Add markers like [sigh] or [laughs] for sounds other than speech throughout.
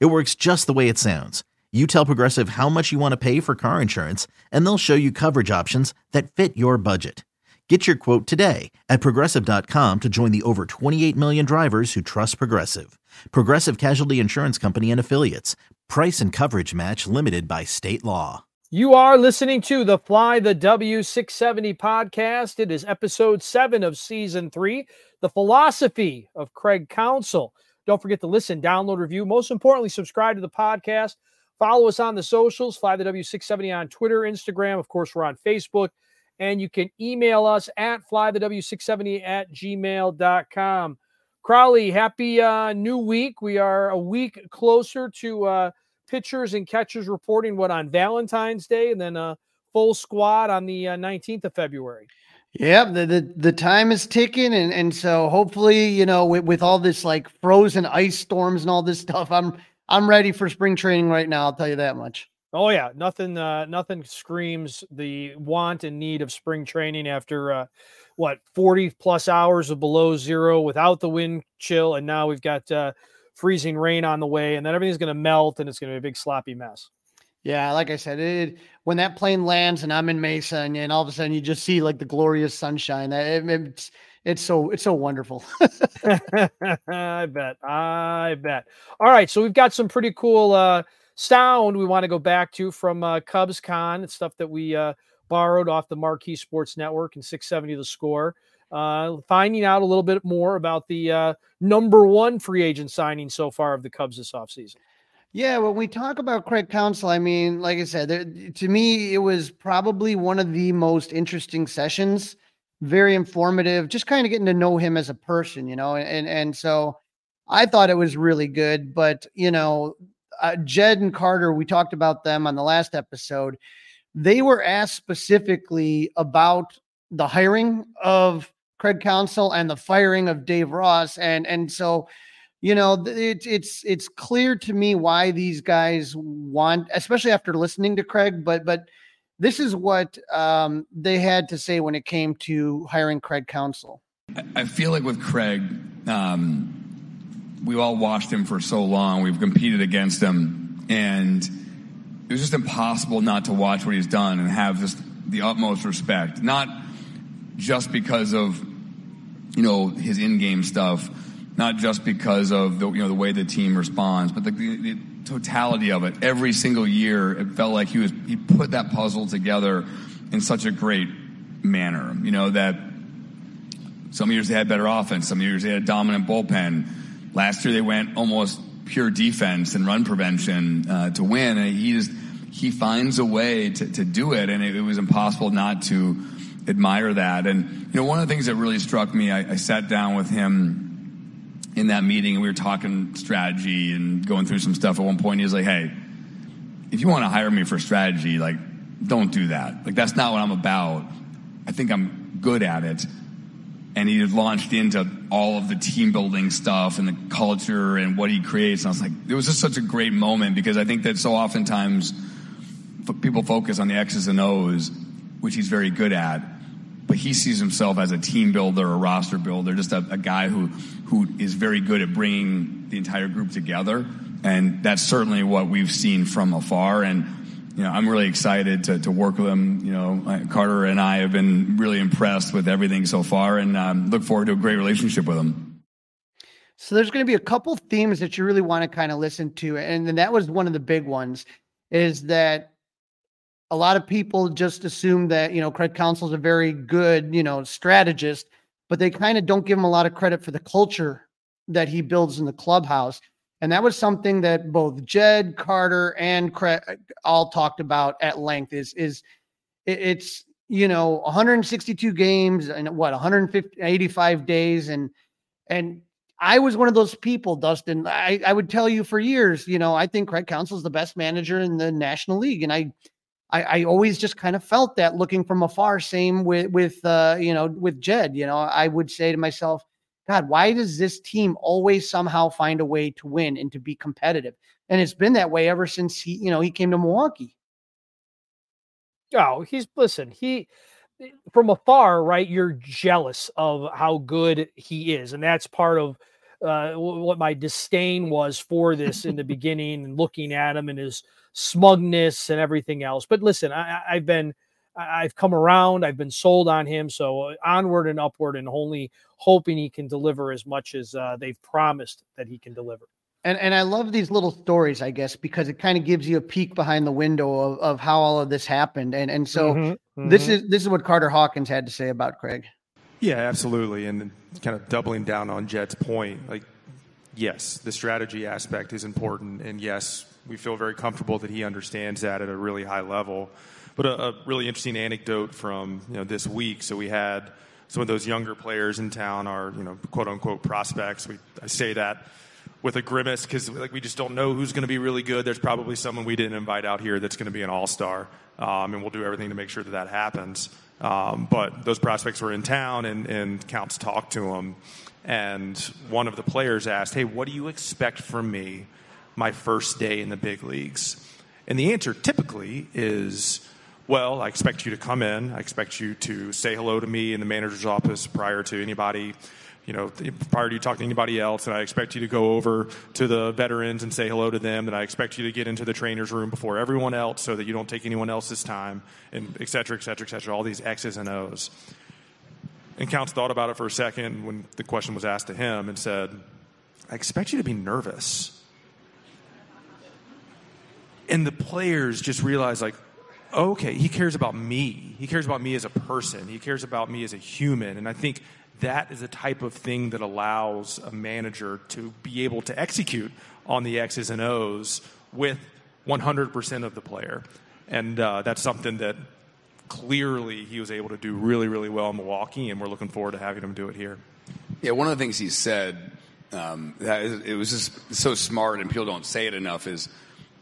It works just the way it sounds. You tell Progressive how much you want to pay for car insurance, and they'll show you coverage options that fit your budget. Get your quote today at progressive.com to join the over 28 million drivers who trust Progressive. Progressive Casualty Insurance Company and Affiliates. Price and coverage match limited by state law. You are listening to the Fly the W670 podcast. It is episode seven of season three, the philosophy of Craig Counsell. Don't forget to listen, download, review. Most importantly, subscribe to the podcast. Follow us on the socials, Fly the W670 on Twitter, Instagram. Of course, we're on Facebook. And you can email us at flythew670 at gmail.com. Crowley, happy uh, new week. We are a week closer to uh, pitchers and catchers reporting what on Valentine's Day and then a full squad on the uh, 19th of February. Yeah, the, the the time is ticking, and and so hopefully, you know, with, with all this like frozen ice storms and all this [laughs] stuff, I'm I'm ready for spring training right now. I'll tell you that much. Oh yeah, nothing uh, nothing screams the want and need of spring training after uh, what 40 plus hours of below zero without the wind chill, and now we've got uh, freezing rain on the way, and then everything's going to melt, and it's going to be a big sloppy mess. Yeah, like I said, it, when that plane lands and I'm in Mesa, and, and all of a sudden you just see like the glorious sunshine. That it, it's it's so it's so wonderful. [laughs] [laughs] I bet. I bet. All right, so we've got some pretty cool uh, sound we want to go back to from uh, Cubs Con. It's stuff that we uh, borrowed off the Marquee Sports Network and 670 The Score. Uh, finding out a little bit more about the uh, number one free agent signing so far of the Cubs this offseason. Yeah, when we talk about Craig Counsell, I mean, like I said, there, to me, it was probably one of the most interesting sessions. Very informative, just kind of getting to know him as a person, you know, and and so I thought it was really good. But you know, uh, Jed and Carter, we talked about them on the last episode. They were asked specifically about the hiring of Craig Counsell and the firing of Dave Ross, and and so you know it, it's it's clear to me why these guys want especially after listening to craig but but this is what um, they had to say when it came to hiring craig Counsell. i feel like with craig um, we all watched him for so long we've competed against him and it was just impossible not to watch what he's done and have just the utmost respect not just because of you know his in-game stuff not just because of the, you know, the way the team responds, but the, the, the totality of it. Every single year, it felt like he was, he put that puzzle together in such a great manner. You know, that some years they had better offense, some years they had a dominant bullpen. Last year they went almost pure defense and run prevention uh, to win, and he just he finds a way to, to do it, and it, it, was impossible not to admire that. And you know, one of the things that really struck me, I, I sat down with him in that meeting and we were talking strategy and going through some stuff at one point. He was like, Hey, if you want to hire me for strategy, like, don't do that. Like, that's not what I'm about. I think I'm good at it. And he launched into all of the team building stuff and the culture and what he creates. And I was like, it was just such a great moment because I think that so oftentimes people focus on the X's and O's, which he's very good at but he sees himself as a team builder, a roster builder, just a, a, guy who who is very good at bringing the entire group together. And that's certainly what we've seen from afar. And you know, I'm really excited to, to work with him. You know, Carter and I have been really impressed with everything so far, and um, look forward to a great relationship with him. So there's going to be a couple themes that you really want to kind of listen to, and then that was one of the big ones. Is that a lot of people just assume that, you know, Craig Counsell is a very good, you know, strategist, but they kind of don't give him a lot of credit for the culture that he builds in the clubhouse. And that was something that both Jed, Carter, and Craig all talked about at length is, is it's, you know, 162 games and what, 185 days. And, and I was one of those people, Dustin. I, I would tell you for years, you know, I think Craig Counsell is the best manager in the National League, and I, I, I always just kind of felt that looking from afar. Same with with uh, you know with Jed. You know, I would say to myself, God, why does this team always somehow find a way to win and to be competitive? And it's been that way ever since he, you know, he came to Milwaukee. Oh, he's listen, he from afar, right? You're jealous of how good he is, and that's part of uh, what my disdain was for this in the beginning, and looking at him and his smugness and everything else. But listen, I, I've been, I've come around, I've been sold on him, so uh, onward and upward, and only hoping he can deliver as much as uh, they've promised that he can deliver. And and I love these little stories, I guess, because it kind of gives you a peek behind the window of, of how all of this happened. And and so mm-hmm, mm-hmm. this is this is what Carter Hawkins had to say about Craig. Yeah, absolutely. And kind of doubling down on Jed's point, like yes, the strategy aspect is important, and yes, we feel very comfortable that he understands that at a really high level. But a, a really interesting anecdote from you know this week. So we had some of those younger players in town, our you know quote unquote prospects. We I say that with a grimace because like we just don't know who's going to be really good. There's probably someone we didn't invite out here that's going to be an all star, um, and we'll do everything to make sure that that happens. Um, but those prospects were in town, and, and Counts talked to them, and one of the players asked, "Hey, what do you expect from me my first day in the big leagues?" And the answer typically is. Well, I expect you to come in. I expect you to say hello to me in the manager's office prior to anybody you know, prior to you talking to anybody else, and I expect you to go over to the veterans and say hello to them, and I expect you to get into the trainer's room before everyone else so that you don't take anyone else's time, and et cetera, et cetera, et cetera, all these X's and O's. And Counts thought about it for a second when the question was asked to him and said, I expect you to be nervous. And the players just realized, like, okay, he cares about me. He cares about me as a person. He cares about me as a human. And I think that is a type of thing that allows a manager to be able to execute on the X's and O's with 100% of the player. And uh, that's something that clearly he was able to do really, really well in Milwaukee, and we're looking forward to having him do it here. Yeah, one of the things he said um, it was just so smart, and people don't say it enough. Is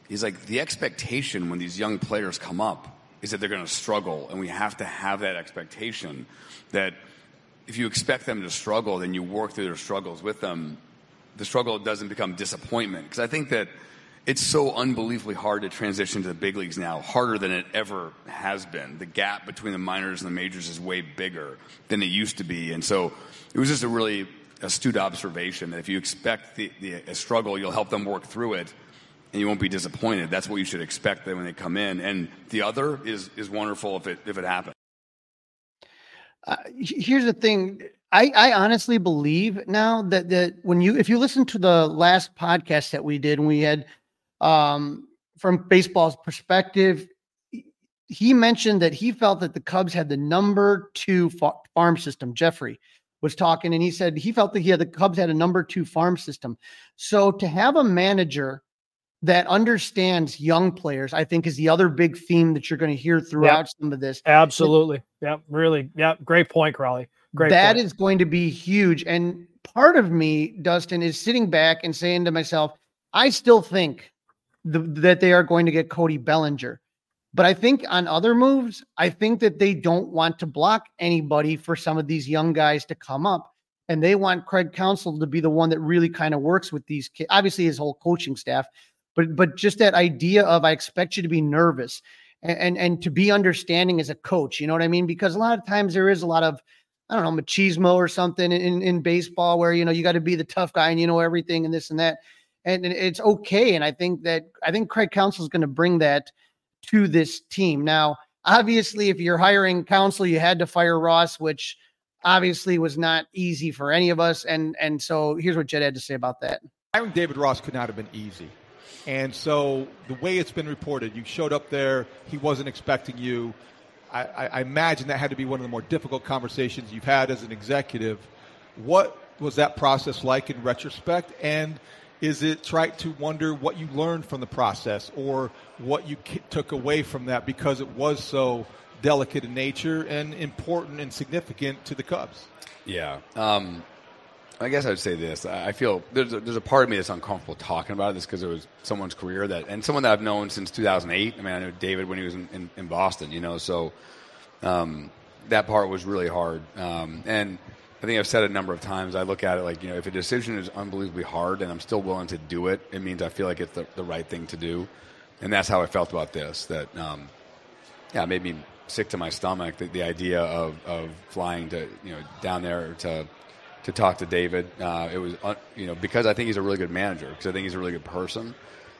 he's like the expectation when these young players come up is that they're going to struggle, and we have to have that expectation that if you expect them to struggle, then you work through their struggles with them. The struggle doesn't become disappointment. Because I think that it's so unbelievably hard to transition to the big leagues now, harder than it ever has been. The gap between the minors and the majors is way bigger than it used to be. And so it was just a really astute observation that if you expect the, the, a struggle, you'll help them work through it and you won't be disappointed. That's what you should expect when they come in. And the other is, is wonderful if it, if it happens. Uh, here's the thing. I, I honestly believe now that that when you if you listen to the last podcast that we did and we had um, from baseball's perspective, he mentioned that he felt that the Cubs had the number two farm system. Jeffrey was talking and he said he felt that he had the Cubs had a number two farm system. So to have a manager that understands young players, I think is the other big theme that you're going to hear throughout yep. some of this. Absolutely. Yeah, really. Yeah, great point, Crawly. Great. That point. is going to be huge. And part of me, Dustin, is sitting back and saying to myself, I still think the, that they are going to get Cody Bellinger. But I think on other moves, I think that they don't want to block anybody for some of these young guys to come up. And they want Craig Counsell to be the one that really kind of works with these kids. Obviously, his whole coaching staff, but but just that idea of I expect you to be nervous and, and and, to be understanding as a coach. You know what I mean? Because a lot of times there is a lot of I don't know machismo or something in in baseball where you know you got to be the tough guy and you know everything and this and that, and, and it's okay. And I think that I think Craig Counsell is going to bring that to this team. Now, obviously, if you're hiring Counsell, you had to fire Ross, which obviously was not easy for any of us. And and so here's what Jed had to say about that. Hiring David Ross could not have been easy. And so the way it's been reported, you showed up there, he wasn't expecting you. I, I, imagine that had to be one of the more difficult conversations you've had as an executive. What was that process like in retrospect? And is it right to wonder what you learned from the process or what you took away from that because it was so delicate in nature and important and significant to the Cubs? Yeah. Um, I guess I'd say this. I feel there's a, there's a part of me that's uncomfortable talking about this because it was someone's career that, and someone that I've known since 2008. I mean, I knew David when he was in, in, in Boston, you know, so um, that part was really hard. Um, and I think I've said it a number of times. I look at it like, you know, if a decision is unbelievably hard and I'm still willing to do it, it means I feel like it's the, the right thing to do. And that's how I felt about this. That, um, yeah, it made me sick to my stomach. The, the idea of, of flying to, you know, down there to to talk to David. Uh, it was, uh, you know, because I think he's a really good manager, because I think he's a really good person.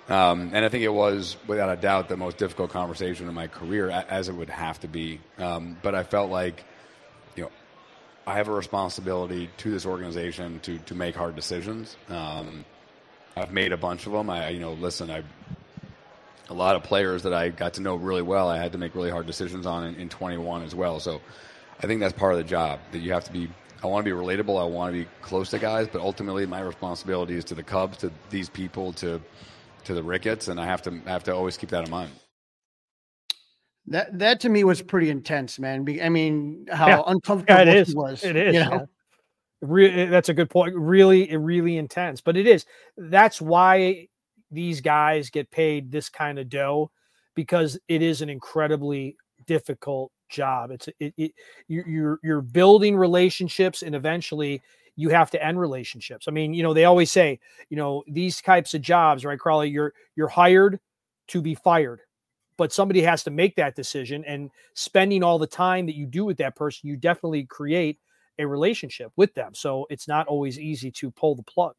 Um, and I think it was, without a doubt, the most difficult conversation in my career, as it would have to be. Um, but I felt like, you know, I have a responsibility to this organization to, to make hard decisions. Um, I've made a bunch of them. I, you know, listen, I, a lot of players that I got to know really well, I had to make really hard decisions on in, in 21 as well. So I think that's part of the job that you have to be I want to be relatable. I want to be close to guys, but ultimately my responsibility is to the Cubs, to these people, to to the Ricketts, and I have to I have to always keep that in mind. That that to me was pretty intense, man. I mean, how yeah. uncomfortable yeah, it is. was. It is. You know? Re- eh, that's a good point. Really, really intense, but it is. That's why these guys get paid this kind of dough because it is an incredibly difficult job. It's it, it you're you're building relationships, and eventually you have to end relationships. I mean, you know, they always say, you know, these types of jobs, right, Crawly, You're you're hired to be fired, but somebody has to make that decision. And spending all the time that you do with that person, you definitely create a relationship with them. So it's not always easy to pull the plug.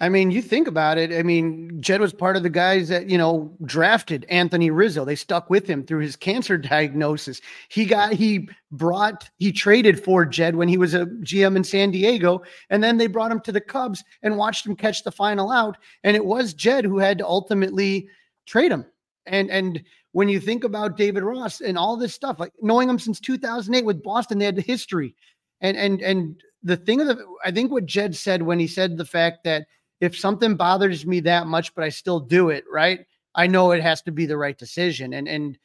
I mean, you think about it. I mean, Jed was part of the guys that, you know, drafted Anthony Rizzo. They stuck with him through his cancer [laughs] diagnosis. He got, he brought, he traded for Jed when he was a GM in San Diego. And then they brought him to the Cubs and watched him catch the final out. And it was Jed who had to ultimately trade him. And, and, when you think about David Ross and all this stuff, like knowing him since 2008 with Boston, they had the history. And, and, and the thing of the, I think what Jed said when he said the fact that, if something bothers me that much, but I still do it, right? I know it has to be the right decision. And and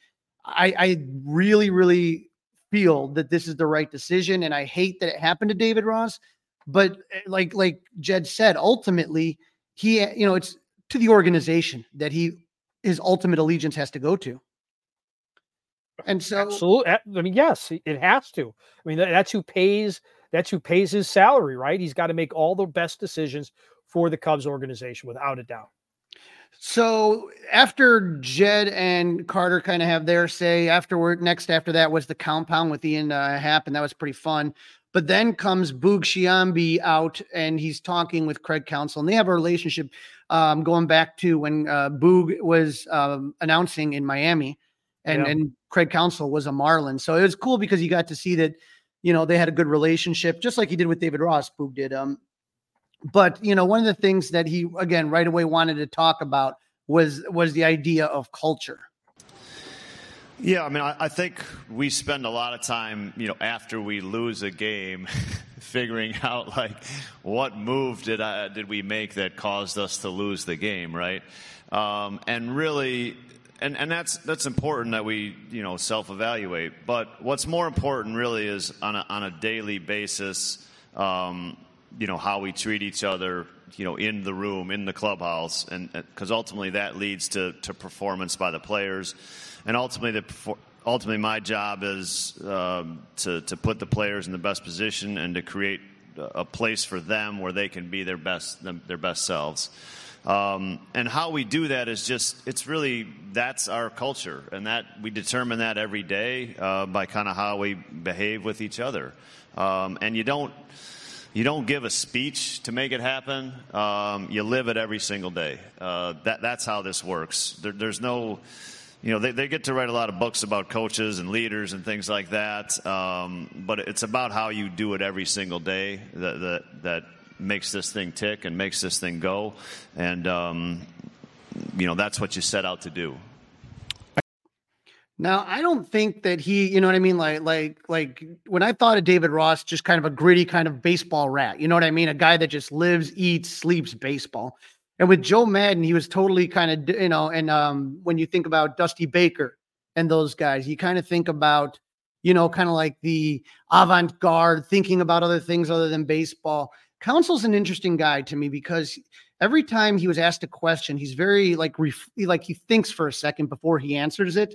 I, I really, really feel that this is the right decision. And I hate that it happened to David Ross. But eh, like like Jed said, ultimately, he you know, it's to the organization that he his ultimate allegiance has to go to. And so absolutely I mean, yes, it has to. I mean, that's who pays that's who pays his salary, right? He's got to make all the best decisions for the Cubs organization, without a doubt. So after Jed and Carter kind of have their say, afterward, next after that was the compound with Ian uh, Happ, and that was pretty fun. But then comes Boog Sciambi out, and he's talking with Craig Counsell, and they have a relationship um, going back to when uh, Boog was um, announcing in Miami, and yeah. and Craig Counsell was a Marlin. So it was cool because you got to see that, you know, they had a good relationship, just like he did with David Ross. Boog did. Um, but you know one of the things that he again right away wanted to talk about was was the idea of culture. Yeah i mean I, I, think we spend a lot of time you know after we lose a game [laughs] figuring out like what move did I, did we make that caused us to lose the game right? Um, and really and, and that's that's important that we you know self evaluate but what's more important really is on a, on a daily basis um, you know how we treat each other you know in the room in the clubhouse and because ultimately that leads to, to performance by the players. And ultimately the ultimately my job is um, to, to put the players in the best position and to create a place for them where they can be their best their best selves. Um, and how we do that is just it's really that's our culture. And that we determine that every day uh, by kind of how we behave with each other. Um, and you don't you don't give a speech to make it happen. Um, you live it every single day. Uh, that, that's how this works. There, there's no, you know, they, they get to write a lot of books about coaches and leaders and things like that. Um, but it's about how you do it every single day that, that, that makes this thing tick and makes this thing go. And, um, you know, that's what you set out to do. Now, I don't think that he, you know what I mean? Like, like, like when I thought of David Ross, just kind of a gritty kind of baseball rat, you know what I mean? A guy that just lives, eats, sleeps baseball. And with Joe Maddon, he was totally kind of, you know, and um, when you think about Dusty Baker and those guys, you kind of think about, you know, kind of like the avant garde, thinking about other things other than baseball Counsell's an interesting guy to me because every time he was asked a question, he's very like ref- like he thinks for a second before he answers it.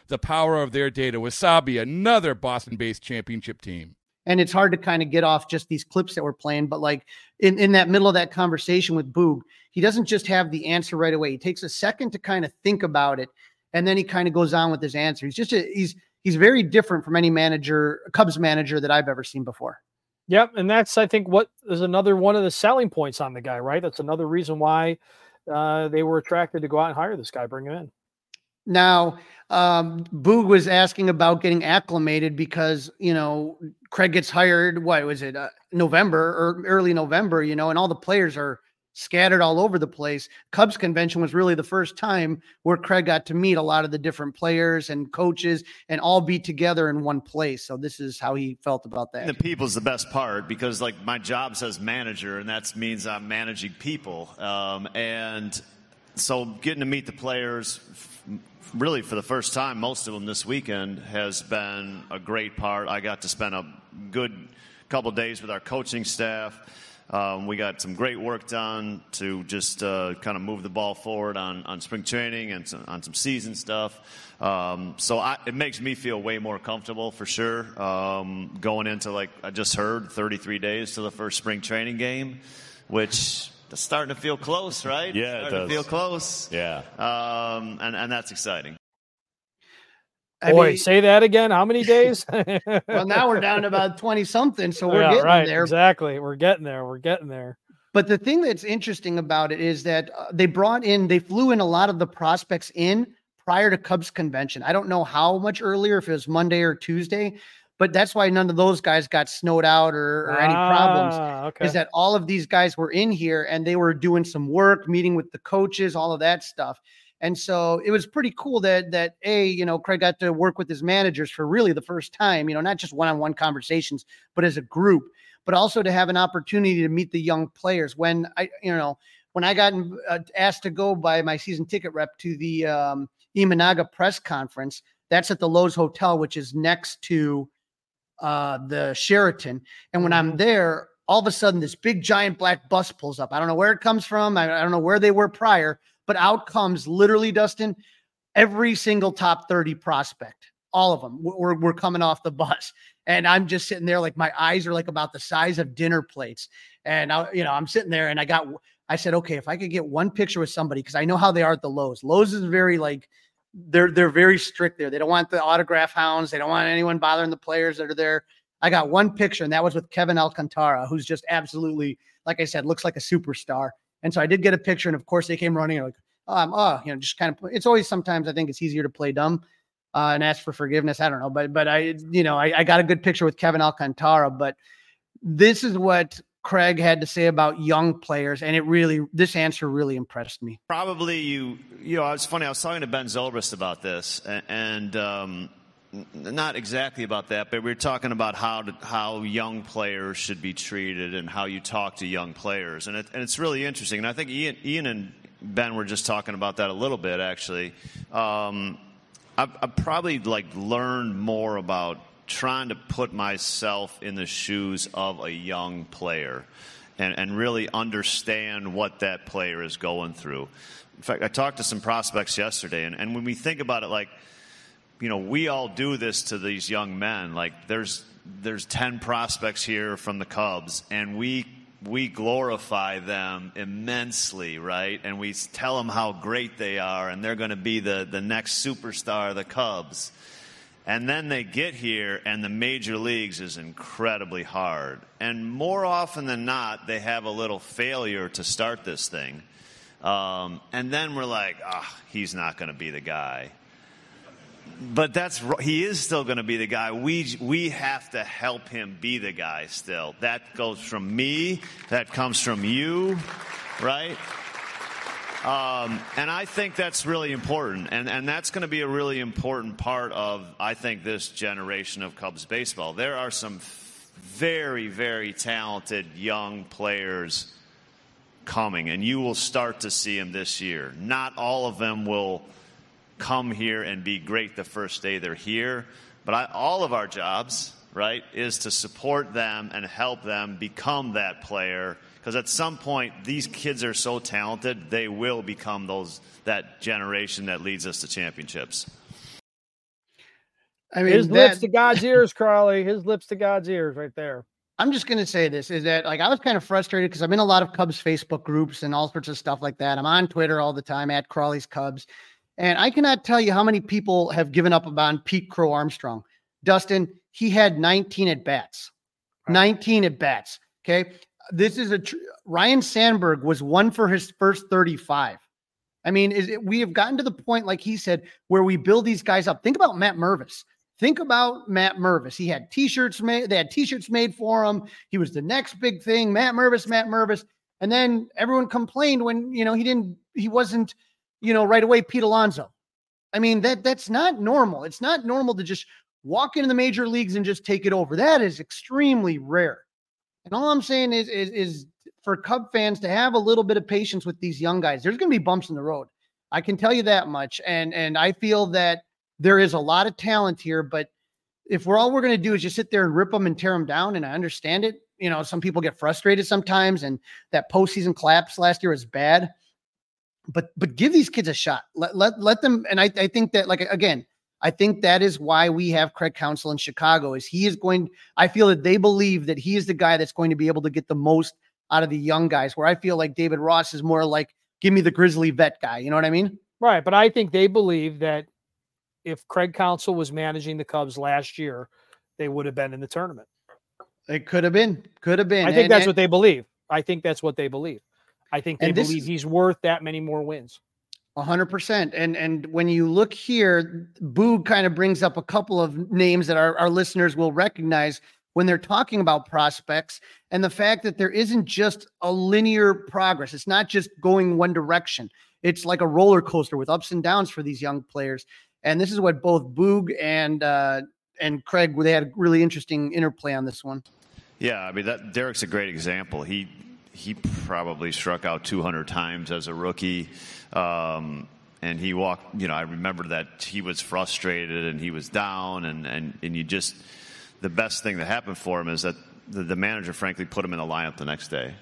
the power of their data. Wasabi, another Boston based championship team. And it's hard to kind of get off just these clips that we're playing, but like in, in that middle of that conversation with Boog, he doesn't just have the answer right away. He takes a second to kind of think about it, and then he kind of goes on with his answer. He's just a, he's he's very different from any manager, Cubs manager that I've ever seen before. Yep, and that's I think what is another one of the selling points on the guy, right? That's another reason why uh, they were attracted to go out and hire this guy, bring him in. Now, um, Boog was asking about getting acclimated because you know Craig gets hired. What was it, uh, November or early November? You know, and all the players are scattered all over the place. Cubs convention was really the first time where Craig got to meet a lot of the different players and coaches and all be together in one place. So this is how he felt about that. The people's the best part because like my job says manager, and that means I'm managing people. Um, and so getting to meet the players really for the first time, most of them this weekend has been a great part. I got to spend a good couple days with our coaching staff. Um, we got some great work done to just uh, kind of move the ball forward on, on spring training and some, on some season stuff. Um, so I, it makes me feel way more comfortable for sure um, going into, like I just heard, 33 days to the first spring training game, which it's starting to feel close, [laughs] right? Yeah, starting it does. to feel close. Yeah. Um, and, and that's exciting. I Boy, mean- say that again. How many days? [laughs] well, now we're down to about 20 something. So we're Yeah, getting right, there. Exactly. We're getting there. We're getting there. But the thing that's interesting about it is that uh, they brought in, they flew in a lot of the prospects in prior to Cubs convention. I don't know how much earlier, if it was Monday or Tuesday, but that's why none of those guys got snowed out or, or any problems. Ah, okay. Is that all of these guys were in here and they were doing some work, meeting with the coaches, all of that stuff. And so it was pretty cool that that a you know Craig got to work with his managers for really the first time, you know, not just one-on-one conversations, but as a group, but also to have an opportunity to meet the young players. When I you know when I got uh, asked to go by my season ticket rep to the um, Imanaga press conference, that's at the Loews Hotel, which is next to uh, the Sheraton. And when I'm there, all of a sudden this big giant black bus pulls up. I don't know where it comes from. I, I don't know where they were prior, but out comes literally Dustin, every single top 30 prospect. All of them were, were coming off the bus. And I'm just sitting there like my eyes are like about the size of dinner plates. And I, you know, I'm sitting there and I got I said, okay, if I could get one picture with somebody, because I know how they are at the Loews. Loews is very like they're they're very strict there. They don't want the autograph hounds. They don't want anyone bothering the players that are there. I got one picture, and that was with Kevin Alcantara, who's just absolutely, like I said, looks like a superstar. And so I did get a picture, and of course they came running like, oh, I'm, oh, you know, just kind of. It's always sometimes I think it's easier to play dumb uh, and ask for forgiveness. I don't know, but but I, you know, I, I got a good picture with Kevin Alcantara. But this is what Craig had to say about young players, and it really, this answer really impressed me. Probably you, you know, it's funny. I was talking to Ben Zobrist about this, a- and um, not exactly about that, but we were talking about how to, how young players should be treated and how you talk to young players, and it, and it's really interesting. And I think Ian, Ian and Ben were just talking about that a little bit, actually. Um, I've, I've probably like learned more about trying to put myself in the shoes of a young player and, and really understand what that player is going through. In fact, I talked to some prospects yesterday, and, and when we think about it, like, you know, we all do this to these young men. Like, there's there's 10 prospects here from the Cubs, and we we glorify them immensely, right? And we tell them how great they are, and they're going to be the, the next superstar of the Cubs. And then they get here, and the major leagues is incredibly hard. And more often than not, they have a little failure to start this thing. Um, and then we're like, ah, oh, he's not going to be the guy but that's he is still going to be the guy. We we have to help him be the guy still. That goes from me. That comes from you, right? Um, and I think that's really important, and and that's going to be a really important part of I think this generation of Cubs baseball. There are some very very talented young players coming, and you will start to see them this year. Not all of them will come here and be great the first day they're here. But I, all of our jobs, right, is to support them and help them become that player. Because at some point, these kids are so talented, they will become those that generation that leads us to championships. I mean, his that, lips to God's ears, Crawly. His lips to God's ears, right there. I'm just gonna say this is that like I was kind of frustrated because I'm in a lot of Cubs Facebook groups and all sorts of stuff like that. I'm on Twitter all the time at Crawly's Cubs, and I cannot tell you how many people have given up on Pete Crow Armstrong. Dustin, he had 19 at bats. 19 at bats. Okay. This is a tr- Ryne Sandberg was one for his first 35. I mean, is it, we have gotten to the point, like he said, where we build these guys up. Think about Matt Mervis. Think about Matt Mervis. He had t-shirts made, they had t-shirts made for him. He was the next big thing. Matt Mervis, Matt Mervis. And then everyone complained when, you know, he didn't, he wasn't you know, right away, Pete Alonso. I mean, that that's not normal. It's not normal to just walk into the major leagues and just take it over. That is extremely rare. And all I'm saying is, is, is for Cub fans to have a little bit of patience with these young guys. There's going to be bumps in the road. I can tell you that much. And and I feel that there is a lot of talent here, but if we're all we're going to do is just sit there and rip them and tear them down, and I understand it. You know, some people get frustrated sometimes, and that postseason collapse last year was bad but but give these kids a shot. Let let let them. And I I think that like again, I think that is why we have Craig Counsell in Chicago. Is he is going? I feel that they believe that he is the guy that's going to be able to get the most out of the young guys. Where I feel like David Ross is more like give me the grizzly vet guy. You know what I mean? Right. But I think they believe that if Craig Counsell was managing the Cubs last year, they would have been in the tournament. It could have been. Could have been. I think and, that's and, what they believe. I think that's what they believe. I think they believe he's worth that many more wins. Hundred percent. And and when you look here, Boog kind of brings up a couple of names that our, our listeners will recognize when they're talking about prospects and the fact that there isn't just a linear progress. It's not just going one direction. It's like a roller coaster with ups and downs for these young players. And this is what both Boog and uh, and Craig they had a really interesting interplay on this one. Yeah, I mean that Derrek's a great example. He he probably struck out 200 times as a rookie. Um, and he walked, you know, I remember that he was frustrated and he was down, and, and, and you just, the best thing that happened for him is that the, the manager, frankly, put him in the lineup the next day.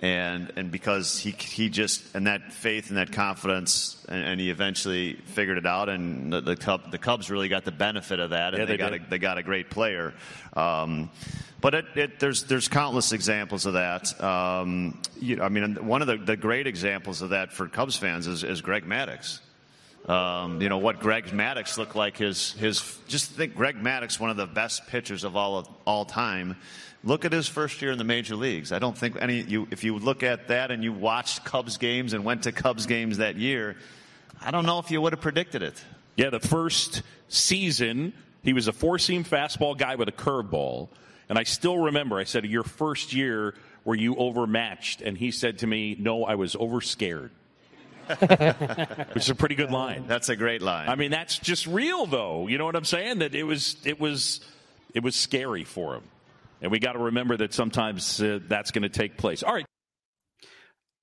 And, and because he, he just, and that faith and that confidence, and, and he eventually figured it out, and the, the, Cub, the Cubs really got the benefit of that, and yeah, they, they got a, they got a great player. Um, but it, it, there's there's countless examples of that. Um, you, I mean, one of the, the great examples of that for Cubs fans is, is Greg Maddux. Um, you know what Greg Maddux looked like. His his just think Greg Maddux, one of the best pitchers of all of all time. Look at his first year in the major leagues. I don't think any you if you look at that and you watched Cubs games and went to Cubs games that year, I don't know if you would have predicted it. Yeah, the first season he was a four seam fastball guy with a curveball. And I still remember, I said, Your first year, were you overmatched? And he said to me, No, I was overscared. [laughs] Which is a pretty good line. That's a great line. I mean, that's just real, though. You know what I'm saying? That it was, it was, it was scary for him, and we got to remember that sometimes uh, that's going to take place. All right,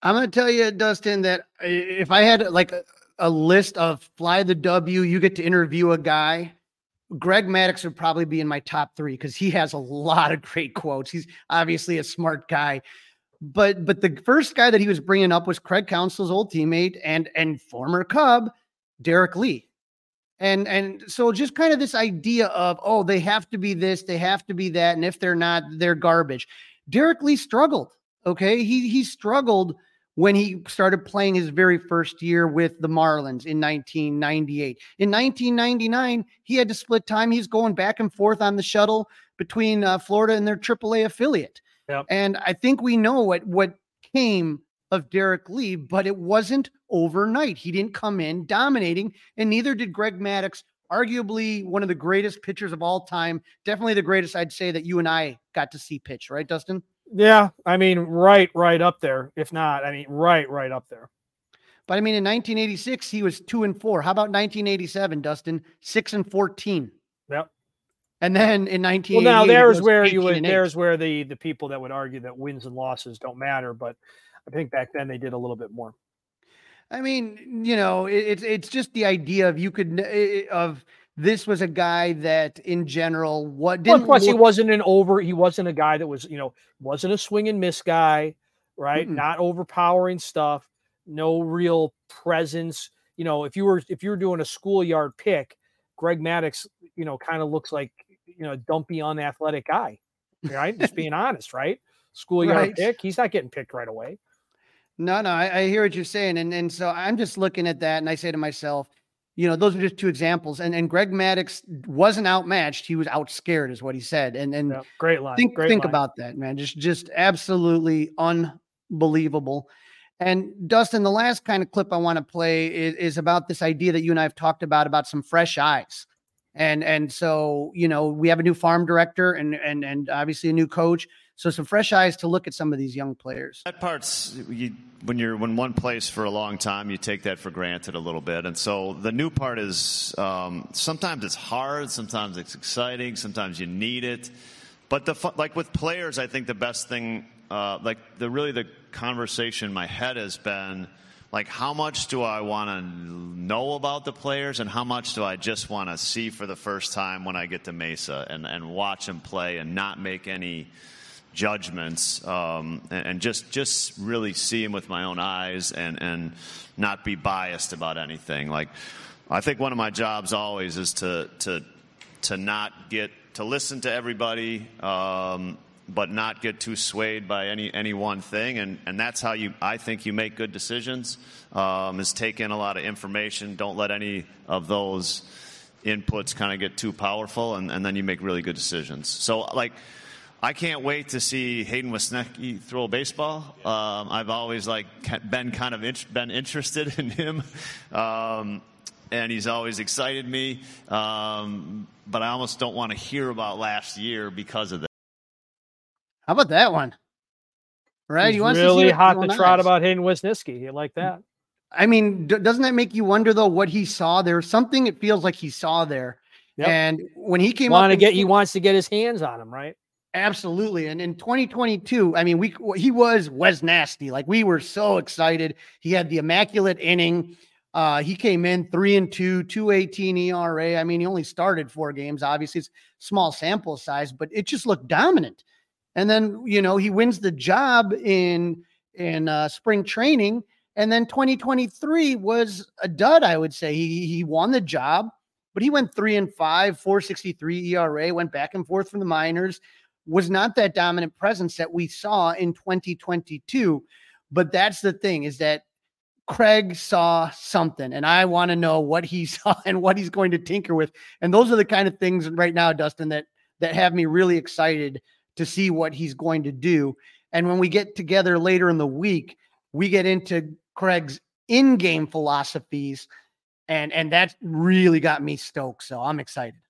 I'm going to tell you, Dustin, that if I had like a, a list of fly the W, you get to interview a guy Greg Maddux would probably be in my top three because he has a lot of great quotes. He's obviously a smart guy. But but the first guy that he was bringing up was Craig Counsell's old teammate and and former Cub, Derrek Lee. And and so just kind of this idea of oh they have to be this, they have to be that, and if they're not, they're garbage. Derrek Lee struggled. Okay, he he struggled when he started playing his very first year with the Marlins in 1998. In 1999, he had to split time. He's going back and forth on the shuttle between uh, Florida and their AAA affiliate. Yep. And I think we know what what came of Derrek Lee, but it wasn't overnight. He didn't come in dominating, and neither did Greg Maddux, arguably one of the greatest pitchers of all time. Definitely the greatest, I'd say, that you and I got to see pitch, right, Dustin? Yeah, I mean, right, right up there. If not, I mean, right, right up there. But I mean, in 1986, he was two and four. How about 1987, Dustin? Six and 14. Yep. And then in 19, well, now there's where you would there's where the the people that would argue that wins and losses don't matter, but I think back then they did a little bit more. I mean, you know, it, it's it's just the idea of you could of this was a guy that in general what didn't well, plus look, he wasn't an over he wasn't a guy that was you know wasn't a swing and miss guy right? Mm not overpowering stuff no real presence. You know if you were if you're doing a schoolyard pick greg Maddux, you know kind of looks like you know dumpy unathletic guy right? Just being [laughs] honest right? Schoolyard right. pick he's not getting picked right away. No no I, I hear what you're saying and and so i'm just looking at that and i say to myself you know, those are just two examples. And and Greg Maddux wasn't outmatched; he was outscared, is what he said. And and yeah, great line. Think great think line. about that, man. Just just absolutely unbelievable. And Dustin, the last kind of clip I want to play is, is about this idea that you and I have talked about about some fresh eyes. And and so you know we have a new farm director and and and obviously a new coach. So some fresh eyes to look at some of these young players. That part's you, when you're when one place for a long time, you take that for granted a little bit. And so the new part is um, sometimes it's hard, sometimes it's exciting, sometimes you need it. But the like with players, I think the best thing, uh, like the really the conversation in my head has been like how much do I want to know about the players and how much do I just want to see for the first time when I get to Mesa and, and watch them play and not make any judgments um, and, and, just just really see him with my own eyes and and not be biased about anything. Like I think one of my jobs always is to to to not get to listen to everybody. Um, but not get too swayed by any any one thing, and and that's how you I think you make good decisions. Um, is take in a lot of information. Don't let any of those inputs kind of get too powerful, and, and then you make really good decisions. So like I can't wait to see Hayden Wesneski throw a baseball. Um, I've always like been kind of in, been interested [laughs] in him, um, and he's always excited me. Um, but I almost don't want to hear about last year because of that. How about that one? Right, he's you want really to hot to trot about Hayden Wesneski. You like that? I mean, d- doesn't that make you wonder though what he saw? There's something it feels like he saw there. Yep. And when he came Want to get, he wants to get his hands on him, right? Absolutely. And in 2022, I mean, we he was was Nasty. Like we were so excited. He had the immaculate inning. Uh, he came in three and two, 218 ERA. I mean, he only started four games. Obviously, it's small sample size, but it just looked dominant. And then, you know, he wins the job in in uh, spring training. And then 2023 was a dud, I would say. He he won the job, but he went three and five, 463 ERA, went back and forth from the minors was not that dominant presence that we saw in 2022. But that's the thing is that Craig saw something, and I want to know what he [laughs] saw and what he's going to tinker with. And those are the kind of things right now, Dustin, that that have me really excited to see what he's going to do. And when we get together later in the week, we get into Craig's in-game philosophies, and and that really got me stoked. So I'm excited.